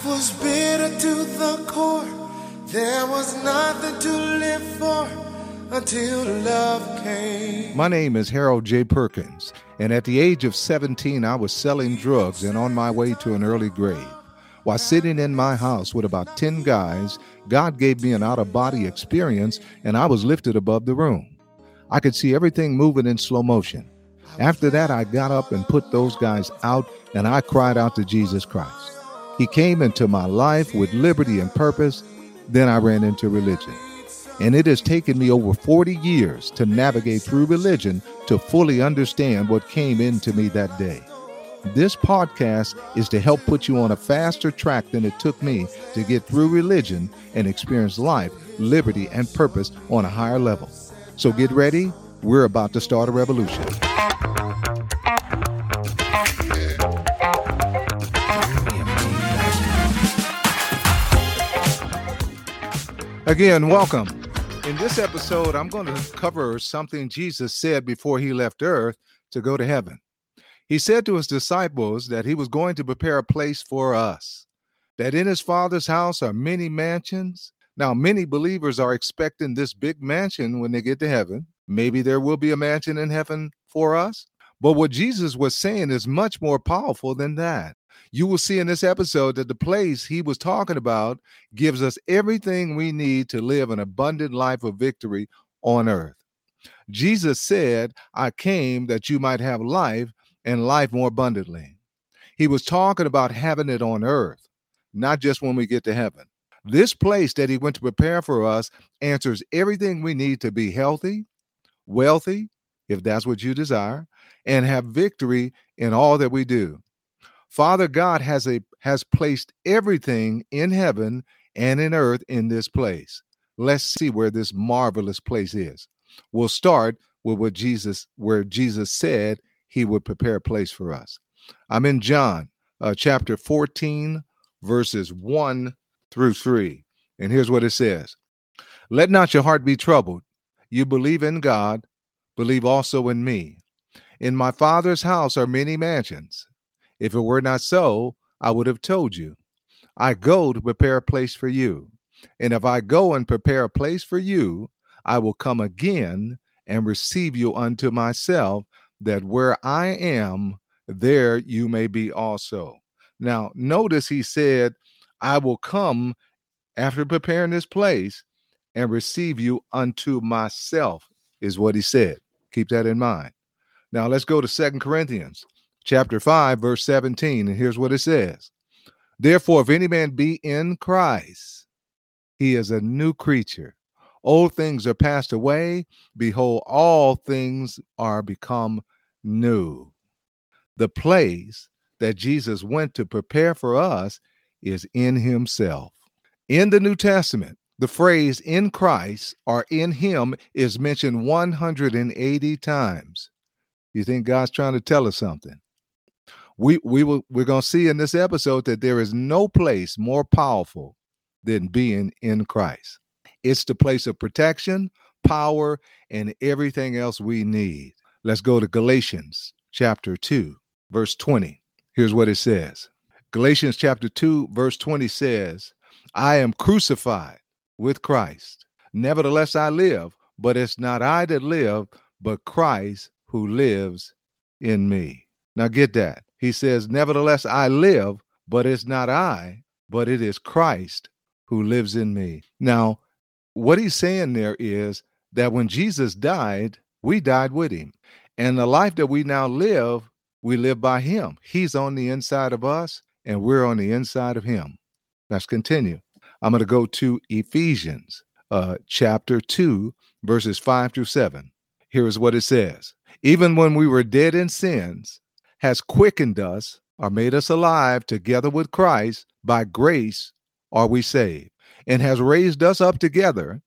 Life was bitter to the core. There was nothing to live for until love came. My name is Harold J. Perkins, and at the age of 17, I was selling drugs and on my way to an early grave. While sitting in my house with about 10 guys, God gave me an out of body experience, and I was lifted above the room. I could see everything moving in slow motion. After that, I got up and put those guys out, and I cried out to Jesus Christ. He came into my life with liberty and purpose. Then I ran into religion. And it has taken me over 40 years to navigate through religion to fully understand what came into me that day. This podcast is to help put you on a faster track than it took me to get through religion and experience life, liberty, and purpose on a higher level. So get ready. We're about to start a revolution. Again, welcome. In this episode, I'm going to cover something Jesus said before he left earth to go to heaven. He said to his disciples that he was going to prepare a place for us, that in his Father's house are many mansions. Now, many believers are expecting this big mansion when they get to heaven. Maybe there will be a mansion in heaven for us. But what Jesus was saying is much more powerful than that you will see in this episode that the place he was talking about gives us everything we need to live an abundant life of victory on earth. Jesus said, I came that you might have life and life more abundantly. He was talking about having it on earth, not just when we get to heaven. This place that he went to prepare for us answers everything we need to be healthy, wealthy, if that's what you desire, and have victory in all that we do. Father God has a has placed everything in heaven and in earth in this place. Let's see where this marvelous place is. We'll start with what Jesus where Jesus said he would prepare a place for us. I'm in John uh, chapter 14 verses 1 through 3. And here's what it says. Let not your heart be troubled. You believe in God, believe also in me. In my Father's house are many mansions. If it were not so, I would have told you. I go to prepare a place for you. And if I go and prepare a place for you, I will come again and receive you unto myself, that where I am, there you may be also. Now, notice he said, I will come after preparing this place and receive you unto myself, is what he said. Keep that in mind. Now, let's go to Second Corinthians chapter 5, verse 17. And here's what it says Therefore, if any man be in Christ, he is a new creature. Old things are passed away. Behold, all things are become new. The place that Jesus went to prepare for us is in himself. In the New Testament, the phrase in Christ or in him is mentioned 180 times. You think God's trying to tell us something? We we will we're going to see in this episode that there is no place more powerful than being in Christ. It's the place of protection, power, and everything else we need. Let's go to Galatians chapter 2, verse 20. Here's what it says. Galatians chapter 2, verse 20 says, I am crucified with Christ. Nevertheless, I live, but it's not I that live, but Christ who lives in me. Now get that. He says, Nevertheless, I live, but it's not I, but it is Christ who lives in me. Now, what he's saying there is that when Jesus died, we died with him. And the life that we now live, we live by him. He's on the inside of us, and we're on the inside of him. Let's continue. I'm going to go to Ephesians uh, chapter 2, verses 5 through 7. Here is what it says Even when we were dead in sins, has quickened us or made us alive together with Christ, by grace are we saved, and has raised us up together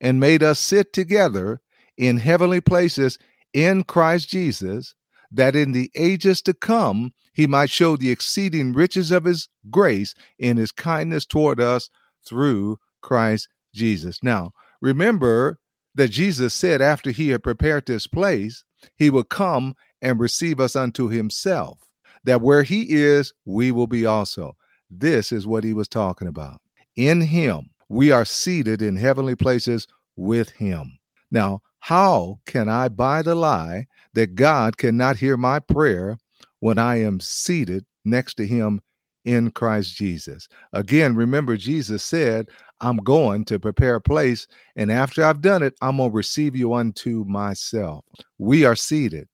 and made us sit together in heavenly places in Christ Jesus, that in the ages to come he might show the exceeding riches of his grace in his kindness toward us through Christ Jesus. Now, remember that Jesus said after he had prepared this place, he will come and receive us unto himself, that where he is, we will be also. This is what he was talking about. In him, we are seated in heavenly places with him. Now, how can I buy the lie that God cannot hear my prayer when I am seated next to him in Christ Jesus? Again, remember, Jesus said, I'm going to prepare a place, and after I've done it, I'm going to receive you unto myself. We are seated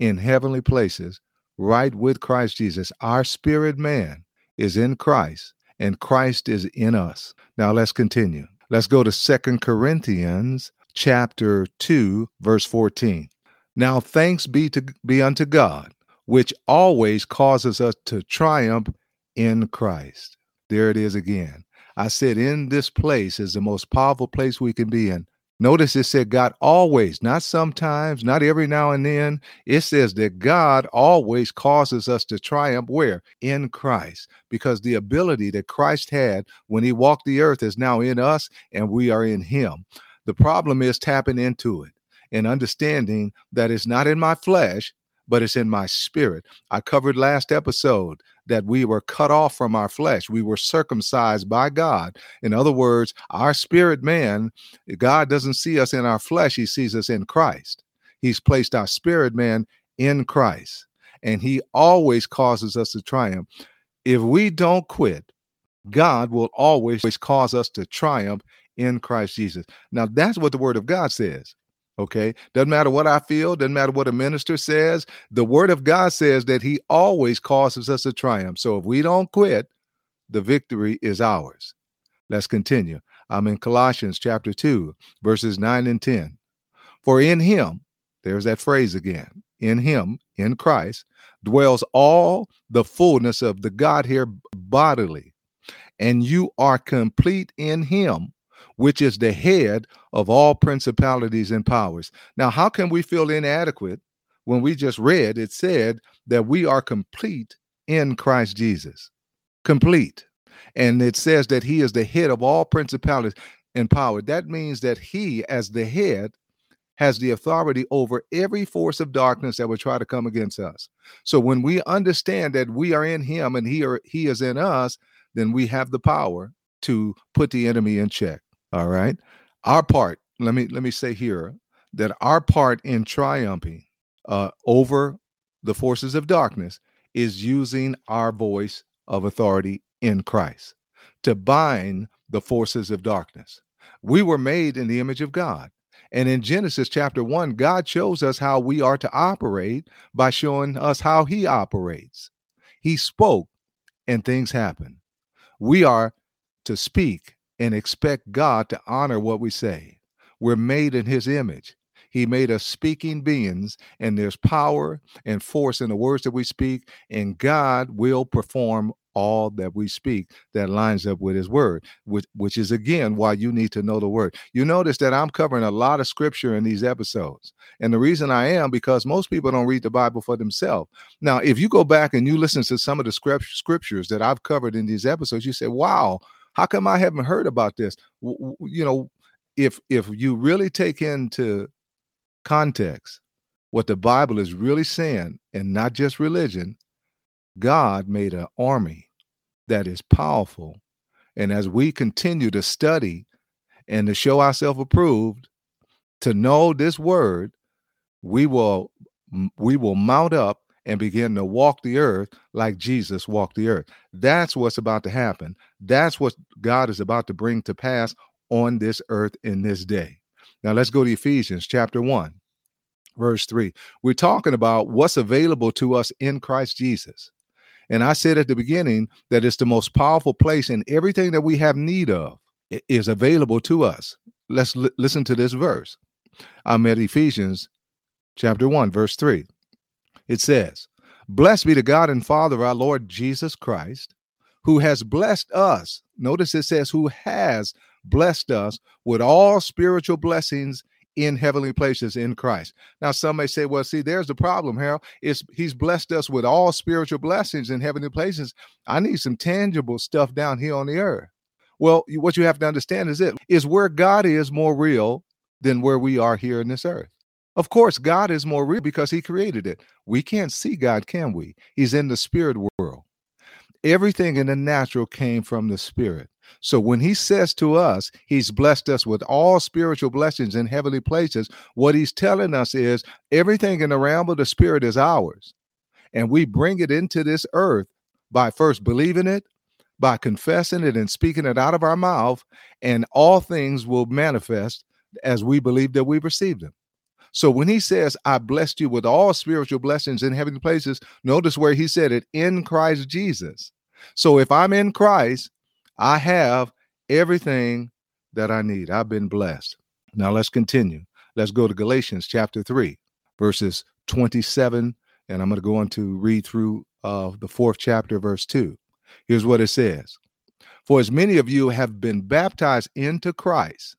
in heavenly places right with Christ Jesus. Our spirit man is in Christ, and Christ is in us. Now let's continue. Let's go to Second Corinthians chapter 2 verse 14. Now thanks be to be unto God, which always causes us to triumph in Christ. There it is again. I said, in this place is the most powerful place we can be in. Notice it said God always, not sometimes, not every now and then. It says that God always causes us to triumph where? In Christ. Because the ability that Christ had when he walked the earth is now in us and we are in him. The problem is tapping into it and understanding that it's not in my flesh, but it's in my spirit. I covered last episode that we were cut off from our flesh. We were circumcised by God. In other words, our spirit man, God doesn't see us in our flesh, He sees us in Christ. He's placed our spirit man in Christ, and He always causes us to triumph. If we don't quit, God will always cause us to triumph in Christ Jesus. Now, that's what the Word of God says. Okay. Doesn't matter what I feel, doesn't matter what a minister says. The word of God says that he always causes us to triumph. So if we don't quit, the victory is ours. Let's continue. I'm in Colossians chapter 2, verses 9 and 10. For in him, there's that phrase again, in him, in Christ, dwells all the fullness of the Godhead bodily. And you are complete in him which is the head of all principalities and powers. Now, how can we feel inadequate when we just read it said that we are complete in Christ Jesus? Complete. And it says that he is the head of all principalities and power. That means that he, as the head, has the authority over every force of darkness that would try to come against us. So when we understand that we are in him and he, are, he is in us, then we have the power to put the enemy in check. All right. Our part, let me let me say here that our part in triumphing uh, over the forces of darkness is using our voice of authority in Christ to bind the forces of darkness. We were made in the image of God. And in Genesis chapter 1, God shows us how we are to operate by showing us how he operates. He spoke and things happen. We are to speak and expect God to honor what we say. We're made in his image. He made us speaking beings, and there's power and force in the words that we speak, and God will perform all that we speak that lines up with his word, which, which is again why you need to know the word. You notice that I'm covering a lot of scripture in these episodes. And the reason I am because most people don't read the Bible for themselves. Now, if you go back and you listen to some of the scriptures that I've covered in these episodes, you say, wow, how come I haven't heard about this? You know, if if you really take into context what the Bible is really saying, and not just religion, God made an army that is powerful. And as we continue to study and to show ourselves approved, to know this word, we will we will mount up and begin to walk the earth like Jesus walked the earth. That's what's about to happen. That's what God is about to bring to pass on this earth in this day. Now let's go to Ephesians chapter 1, verse 3. We're talking about what's available to us in Christ Jesus. And I said at the beginning that it's the most powerful place, and everything that we have need of is available to us. Let's li- listen to this verse. I'm at Ephesians chapter 1, verse 3 it says, Blessed be the God and Father of our Lord Jesus Christ, who has blessed us. Notice it says, who has blessed us with all spiritual blessings in heavenly places in Christ. Now, some may say, well, see, there's the problem, Harold. Is he's blessed us with all spiritual blessings in heavenly places. I need some tangible stuff down here on the earth. Well, what you have to understand is it is where God is more real than where we are here in this earth. Of course, God is more real because he created it. We can't see God, can we? He's in the spirit world. everything in the natural came from the spirit. So when he says to us, he's blessed us with all spiritual blessings in heavenly places, what he's telling us is everything in the realm of the spirit is ours. And we bring it into this earth by first believing it, by confessing it and speaking it out of our mouth, and all things will manifest as we believe that we've received them. So when he says, I blessed you with all spiritual blessings in heavenly places, notice where he said it in Christ Jesus. So if I'm in Christ, I have everything that I need. I've been blessed. Now let's continue. Let's go to Galatians chapter 3, verses 27. And I'm going to go on to read through uh, the fourth chapter, verse 2. Here's what it says For as many of you have been baptized into Christ,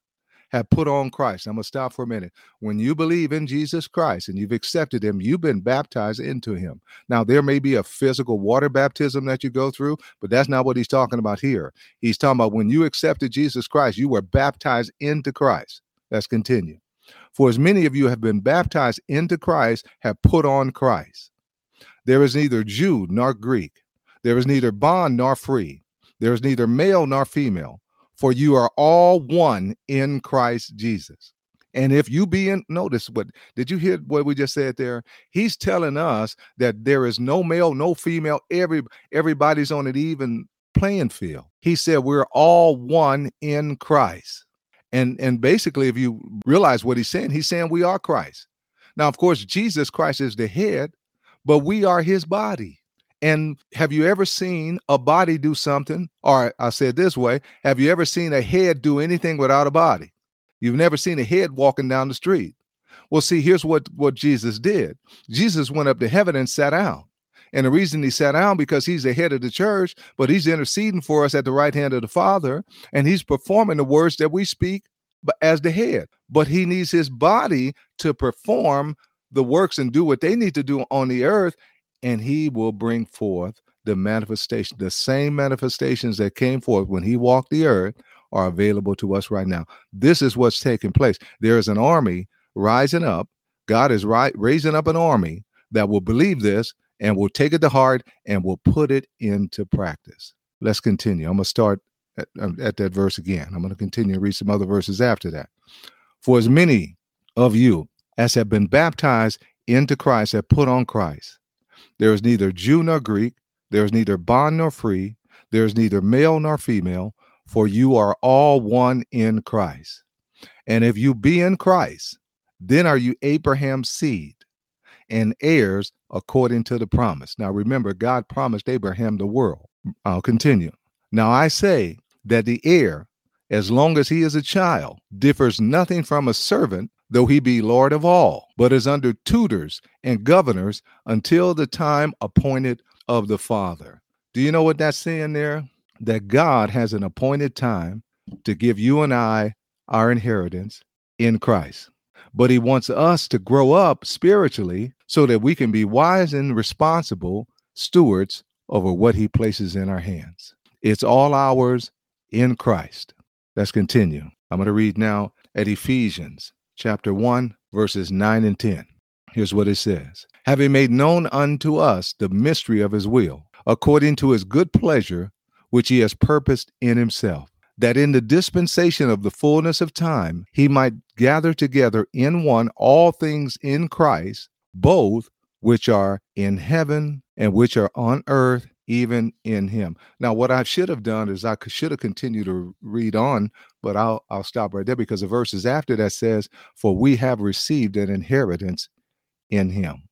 have put on Christ. I'm going to stop for a minute. When you believe in Jesus Christ and you've accepted him, you've been baptized into him. Now, there may be a physical water baptism that you go through, but that's not what he's talking about here. He's talking about when you accepted Jesus Christ, you were baptized into Christ. Let's continue. For as many of you have been baptized into Christ, have put on Christ. There is neither Jew nor Greek, there is neither bond nor free, there is neither male nor female for you are all one in Christ Jesus. And if you be in, notice what did you hear what we just said there? He's telling us that there is no male, no female, every everybody's on an even playing field. He said we're all one in Christ. And and basically, if you realize what he's saying, he's saying we are Christ. Now, of course, Jesus Christ is the head, but we are his body. And have you ever seen a body do something? Or I said this way Have you ever seen a head do anything without a body? You've never seen a head walking down the street. Well, see, here's what, what Jesus did Jesus went up to heaven and sat down. And the reason he sat down because he's the head of the church, but he's interceding for us at the right hand of the Father, and he's performing the words that we speak as the head. But he needs his body to perform the works and do what they need to do on the earth and he will bring forth the manifestation. The same manifestations that came forth when he walked the earth are available to us right now. This is what's taking place. There is an army rising up. God is right raising up an army that will believe this and will take it to heart and will put it into practice. Let's continue. I'm going to start at, um, at that verse again. I'm going to continue and read some other verses after that. For as many of you as have been baptized into Christ have put on Christ. There is neither Jew nor Greek, there is neither bond nor free, there is neither male nor female, for you are all one in Christ. And if you be in Christ, then are you Abraham's seed and heirs according to the promise. Now remember, God promised Abraham the world. I'll continue. Now I say that the heir, as long as he is a child, differs nothing from a servant though he be Lord of all, but is under tutors and governors until the time appointed of the Father. Do you know what that's saying there? That God has an appointed time to give you and I our inheritance in Christ. But he wants us to grow up spiritually so that we can be wise and responsible stewards over what he places in our hands. It's all ours in Christ. Let's continue. I'm going to read now at Ephesians chapter 1, verses 9 and 10. Here's what it says Having made known unto us the mystery of his will, according to his good pleasure, which he has purposed in himself, that in the dispensation of the fullness of time he might gather together in one all things in Christ, both which are in heaven and which are on earth, even in him. Now, what I should have done is I should have continued to read on, but I'll I'll stop right there because the verses after that says, "For we have received an inheritance in him."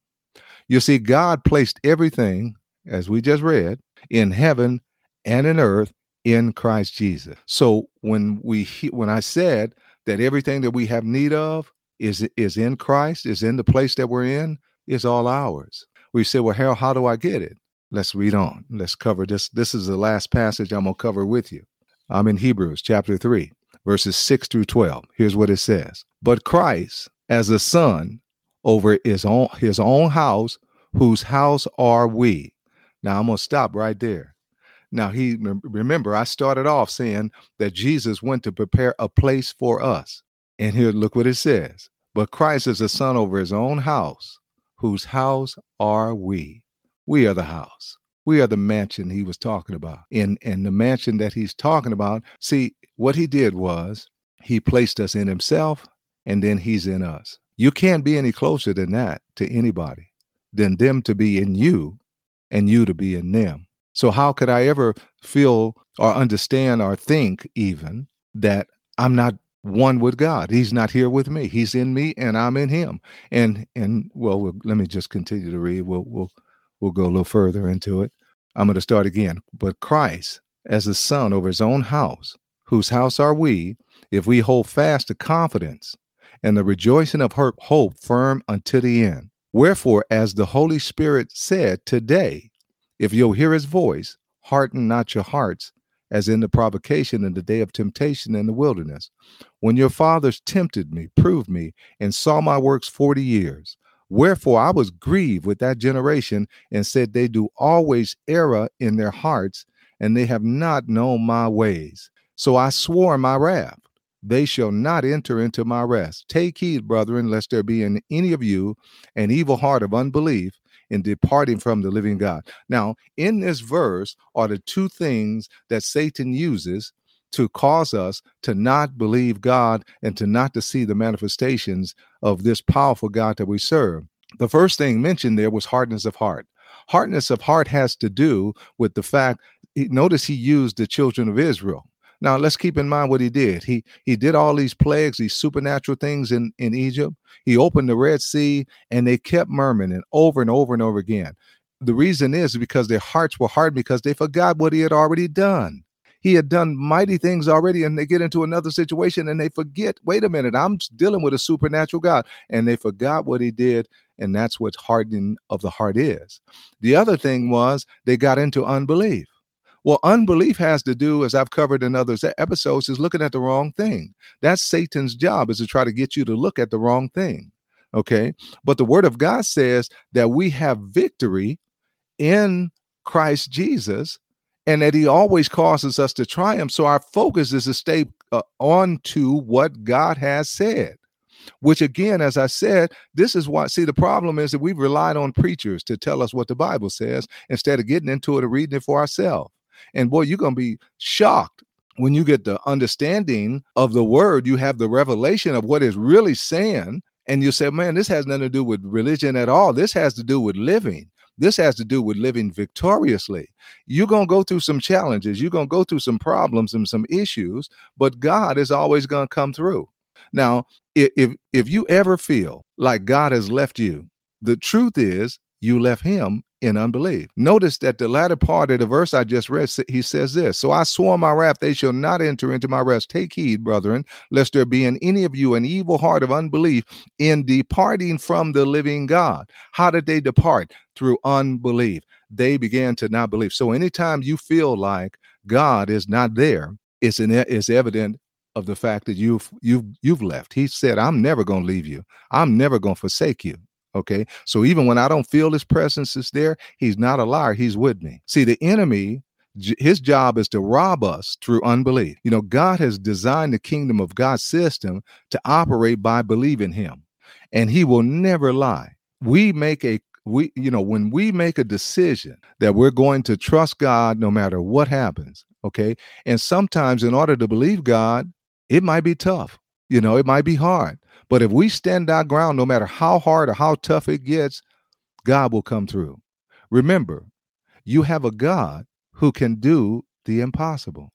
You see, God placed everything, as we just read, in heaven and in earth in Christ Jesus. So when we when I said that everything that we have need of is is in Christ, is in the place that we're in, is all ours. We say, well, Harold, how do I get it? Let's read on. Let's cover this. This is the last passage I'm going to cover with you. I'm in Hebrews chapter 3, verses 6 through 12. Here's what it says But Christ, as a son over his own, his own house, whose house are we? Now I'm going to stop right there. Now, he remember, I started off saying that Jesus went to prepare a place for us. And here, look what it says. But Christ is a son over his own house, whose house are we? We are the house. We are the mansion he was talking about. And and the mansion that he's talking about, see, what he did was he placed us in himself and then he's in us. You can't be any closer than that to anybody than them to be in you and you to be in them. So how could I ever feel or understand or think even that I'm not one with God. He's not here with me. He's in me and I'm in him. And and well, we'll let me just continue to read. We'll we'll we'll go a little further into it. I'm going to start again. But Christ as the son over his own house, whose house are we, if we hold fast to confidence and the rejoicing of hope firm unto the end. Wherefore, as the Holy Spirit said today, if you'll hear his voice, harden not your hearts as in the provocation in the day of temptation in the wilderness, when your fathers tempted me, proved me, and saw my works forty years. Wherefore I was grieved with that generation, and said, They do always error in their hearts, and they have not known my ways. So I swore my wrath, They shall not enter into my rest. Take heed, brethren, lest there be in any of you an evil heart of unbelief in departing from the living God. Now, in this verse are the two things that Satan uses to cause us to not believe God and to not to see the manifestations of this powerful God that we serve. The first thing mentioned there was hardness of heart. Hardness of heart has to do with the fact, notice he used the children of Israel. Now let's keep in mind what he did. He he did all these plagues, these supernatural things in in Egypt. He opened the Red Sea, and they kept murmuring over and over and over again. The reason is because their hearts were hard because they forgot what he had already done. He had done mighty things already, and they get into another situation and they forget. Wait a minute, I'm dealing with a supernatural God, and they forgot what he did, and that's what hardening of the heart is. The other thing was they got into unbelief well, unbelief has to do, as I've covered in other episodes, is looking at the wrong thing. That's Satan's job is to try to get you to look at the wrong thing. Okay. But the word of God says that we have victory in Christ Jesus and that he always causes us to triumph. So our focus is to stay uh, on to what God has said. Which again, as I said, this is why. See, the problem is that we've relied on preachers to tell us what the Bible says instead of getting into it and reading it for ourselves. And boy, you're going to be shocked when you get the understanding of the word, you have the revelation of what it's really saying. And you say, man, this has nothing to do with religion at all. This has to do with living. This has to do with living victoriously. You're going to go through some challenges. You're going to go through some problems and some issues, but God is always going to come through. Now, if if you ever feel like God has left you, the truth is you left him in unbelief. Notice that the latter part of the verse I just read, he says this So I swore my wrath, they shall not enter into my rest. Take heed, brethren, lest there be in any of you an evil heart of unbelief in departing from the living God. How did they depart? Through unbelief. They began to not believe. So anytime you feel like God is not there, it's, an, it's evident of the fact that you've you've you've left. He said, "I'm never going to leave you. I'm never going to forsake you." Okay. So even when I don't feel his presence is there, he's not a liar. He's with me. See, the enemy, his job is to rob us through unbelief. You know, God has designed the kingdom of God's system to operate by believing him, and he will never lie. We make a we you know when we make a decision that we're going to trust God no matter what happens okay and sometimes in order to believe God it might be tough you know it might be hard but if we stand our ground, no matter how hard or how tough it gets, God will come through. Remember, you have a God who can do the impossible.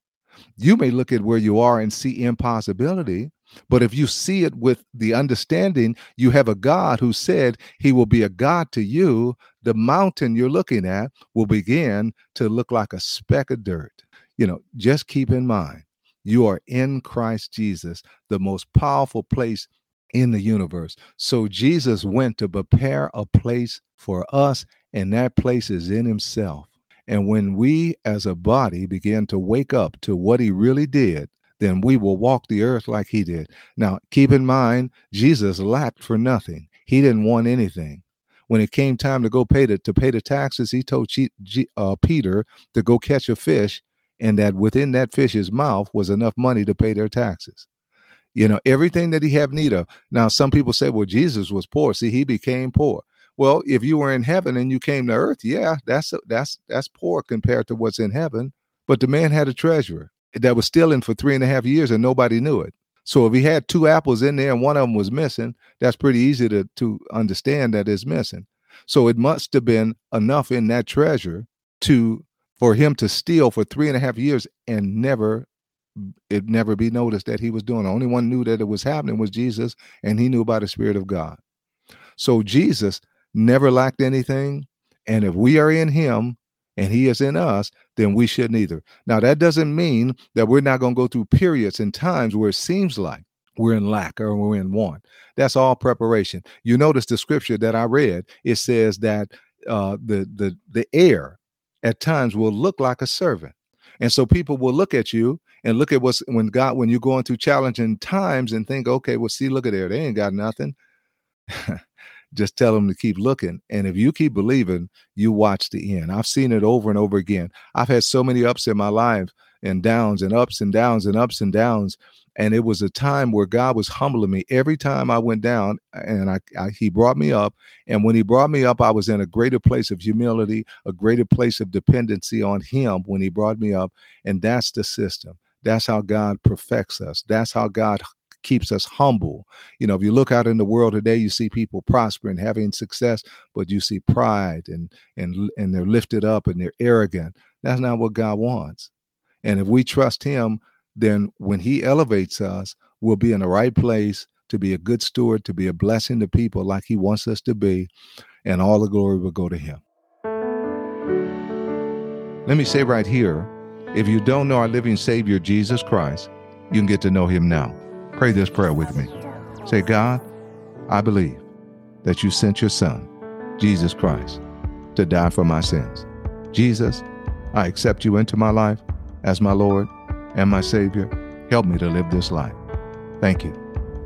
You may look at where you are and see impossibility, but if you see it with the understanding you have a God who said he will be a God to you, the mountain you're looking at will begin to look like a speck of dirt. You know, just keep in mind, you are in Christ Jesus, the most powerful place in the universe. So Jesus went to prepare a place for us, and that place is in himself. And when we as a body begin to wake up to what he really did, then we will walk the earth like he did. Now, keep in mind, Jesus lacked for nothing. He didn't want anything. When it came time to go pay the to pay the taxes, he told G, G, uh, Peter to go catch a fish, and that within that fish's mouth was enough money to pay their taxes you know everything that he had need of now some people say well jesus was poor see he became poor Well, if you were in heaven and you came to earth, yeah, that's that's that's poor compared to what's in heaven. But the man had a treasure that was stealing for three and a half years and nobody knew it. So if he had two apples in there and one of them was missing, that's pretty easy to to understand that it's missing. So it must have been enough in that treasure to for him to steal for three and a half years and never it never be noticed that he was doing. The only one knew that it was happening was Jesus, and he knew by the Spirit of God. So Jesus never lacked anything. And if we are in him and he is in us, then we shouldn't either. Now, that doesn't mean that we're not going to go through periods and times where it seems like we're in lack or we're in want. That's all preparation. You notice the scripture that I read, it says that uh, the, the, the heir at times will look like a servant. And so people will look at you and look at what's when God, when you're going through challenging times and think, okay, well, see, look at there. They ain't got nothing. just tell them to keep looking. And if you keep believing, you watch the end. I've seen it over and over again. I've had so many ups in my life and downs and ups and downs and ups and downs. And it was a time where God was humbling me every time I went down, and I, I, He brought me up. And when He brought me up, I was in a greater place of humility, a greater place of dependency on Him when He brought me up. And that's the system. That's how God perfects us. That's how God keeps us humble. You know, if you look out in the world today, you see people prospering, having success, but you see pride and and and they're lifted up and they're arrogant. That's not what God wants. And if we trust him, then when he elevates us, we'll be in the right place to be a good steward, to be a blessing to people like he wants us to be, and all the glory will go to him. Let me say right here if you don't know our living Savior, Jesus Christ, you can get to know him now. Pray this prayer with me. Say, God, I believe that you sent your Son, Jesus Christ, to die for my sins. Jesus, I accept you into my life as my Lord and my Savior. Help me to live this life. Thank you.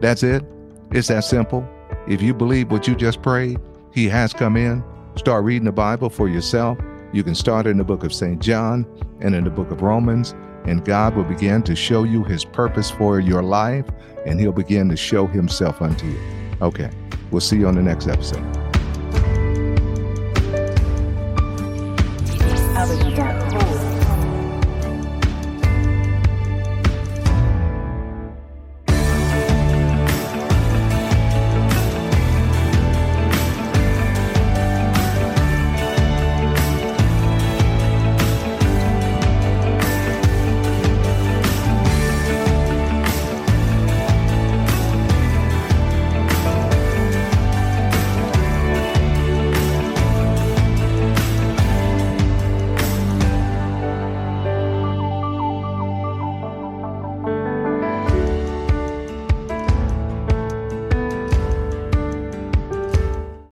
That's it. It's that simple. If you believe what you just prayed, He has come in. Start reading the Bible for yourself. You can start in the book of St. John and in the book of Romans and God will begin to show you his purpose for your life, and he'll begin to show himself unto you. Okay, we'll see you on the next episode.